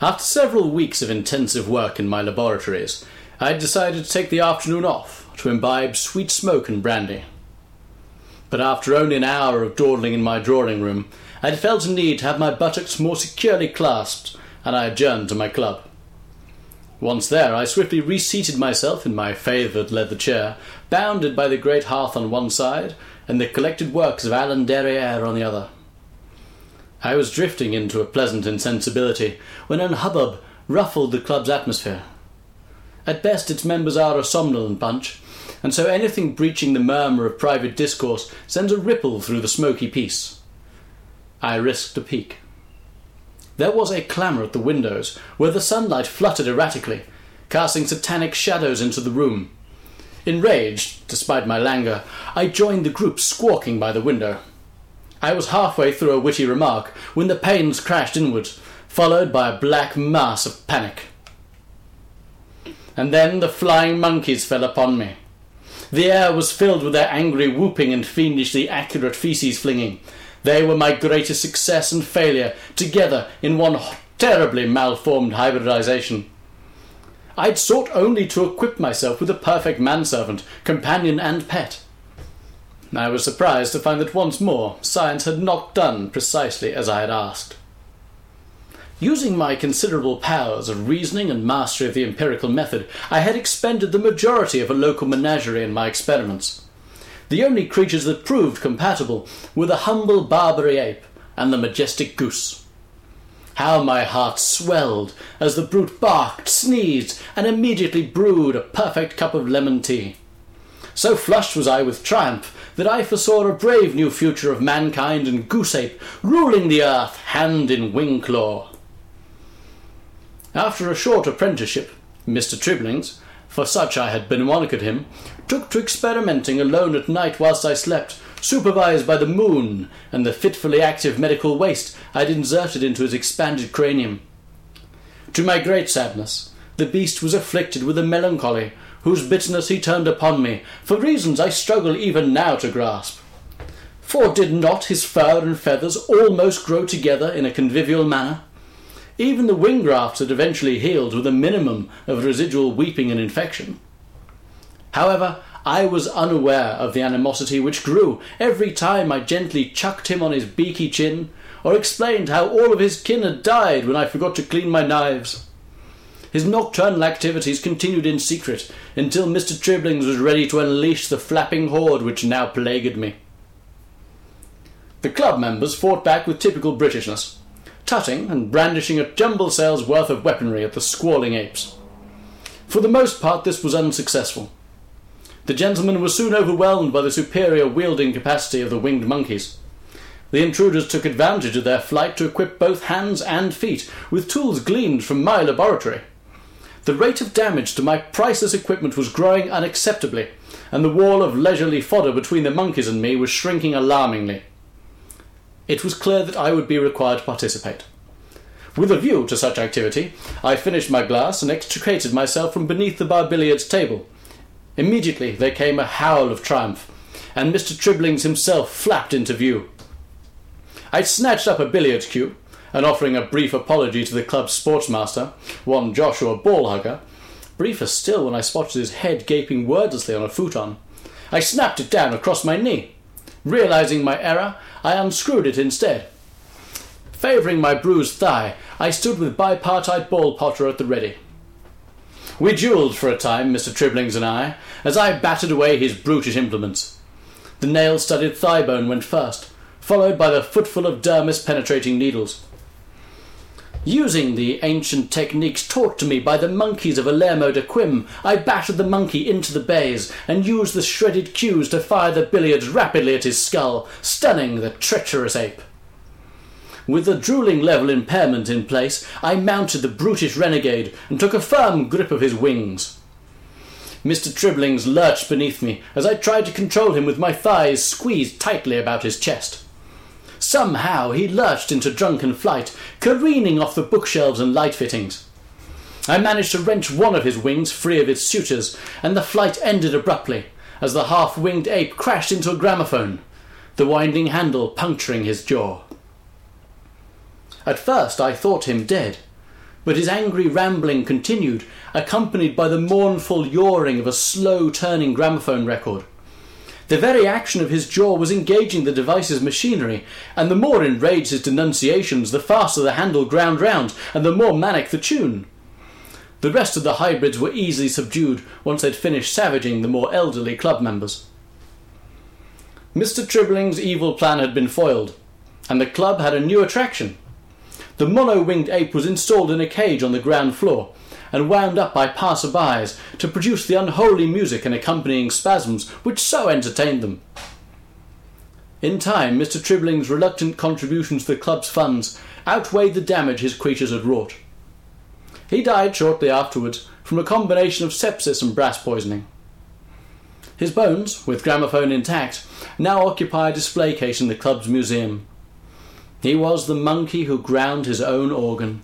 After several weeks of intensive work in my laboratories, I had decided to take the afternoon off to imbibe sweet smoke and brandy. But after only an hour of dawdling in my drawing room, I had felt a need to have my buttocks more securely clasped, and I adjourned to my club. Once there, I swiftly reseated myself in my favoured leather chair, bounded by the great hearth on one side, and the collected works of Alain Derriere on the other. I was drifting into a pleasant insensibility when an hubbub ruffled the club's atmosphere. At best, its members are a somnolent bunch, and so anything breaching the murmur of private discourse sends a ripple through the smoky peace. I risked a peek. There was a clamour at the windows, where the sunlight fluttered erratically, casting satanic shadows into the room. Enraged, despite my languor, I joined the group squawking by the window. I was halfway through a witty remark when the panes crashed inward, followed by a black mass of panic. And then the flying monkeys fell upon me. The air was filled with their angry whooping and fiendishly accurate feces flinging. They were my greatest success and failure, together in one terribly malformed hybridization. I'd sought only to equip myself with a perfect manservant, companion, and pet. I was surprised to find that once more science had not done precisely as I had asked. Using my considerable powers of reasoning and mastery of the empirical method, I had expended the majority of a local menagerie in my experiments. The only creatures that proved compatible were the humble Barbary ape and the majestic goose. How my heart swelled as the brute barked, sneezed, and immediately brewed a perfect cup of lemon tea. So flushed was I with triumph that I foresaw a brave new future of mankind and goose ape ruling the earth hand in wing claw. After a short apprenticeship, Mr. Triblings, for such I had been monikered him, took to experimenting alone at night whilst I slept, supervised by the moon and the fitfully active medical waste I had inserted into his expanded cranium. To my great sadness, the beast was afflicted with a melancholy whose bitterness he turned upon me, for reasons I struggle even now to grasp. For did not his fur and feathers almost grow together in a convivial manner? Even the wing grafts had eventually healed with a minimum of residual weeping and infection. However, I was unaware of the animosity which grew every time I gently chucked him on his beaky chin, or explained how all of his kin had died when I forgot to clean my knives. His nocturnal activities continued in secret until Mr. Triblings was ready to unleash the flapping horde which now plagued me. The club members fought back with typical Britishness, tutting and brandishing a jumble sale's worth of weaponry at the squalling apes. For the most part, this was unsuccessful. The gentlemen were soon overwhelmed by the superior wielding capacity of the winged monkeys. The intruders took advantage of their flight to equip both hands and feet with tools gleaned from my laboratory. The rate of damage to my priceless equipment was growing unacceptably, and the wall of leisurely fodder between the monkeys and me was shrinking alarmingly. It was clear that I would be required to participate. With a view to such activity, I finished my glass and extricated myself from beneath the bar billiards table. Immediately there came a howl of triumph, and Mr. Triblings himself flapped into view. I snatched up a billiard cue, and offering a brief apology to the club's sportsmaster, one Joshua Ballhugger, briefer still when I spotted his head gaping wordlessly on a futon, I snapped it down across my knee. Realizing my error, I unscrewed it instead. Favouring my bruised thigh, I stood with bipartite ball potter at the ready. We duelled for a time, Mr. Triblings and I, as I battered away his brutish implements. The nail studded thigh bone went first, followed by the footful of dermis penetrating needles. Using the ancient techniques taught to me by the monkeys of Alermo de Quim, I battered the monkey into the baize and used the shredded cues to fire the billiards rapidly at his skull, stunning the treacherous ape. With the drooling level impairment in place, I mounted the brutish renegade and took a firm grip of his wings. Mr. Triblings lurched beneath me as I tried to control him with my thighs squeezed tightly about his chest. Somehow he lurched into drunken flight, careening off the bookshelves and light fittings. I managed to wrench one of his wings free of its suitors, and the flight ended abruptly as the half winged ape crashed into a gramophone, the winding handle puncturing his jaw. At first I thought him dead, but his angry rambling continued, accompanied by the mournful yawing of a slow turning gramophone record. The very action of his jaw was engaging the device's machinery, and the more enraged his denunciations, the faster the handle ground round, and the more manic the tune. The rest of the hybrids were easily subdued once they'd finished savaging the more elderly club members. Mr. Tribling's evil plan had been foiled, and the club had a new attraction. The mono winged ape was installed in a cage on the ground floor, and wound up by passer-bys to produce the unholy music and accompanying spasms which so entertained them. In time, Mr. Tribling's reluctant contributions to the club's funds outweighed the damage his creatures had wrought. He died shortly afterwards from a combination of sepsis and brass poisoning. His bones, with gramophone intact, now occupy a display case in the club's museum. He was the monkey who ground his own organ.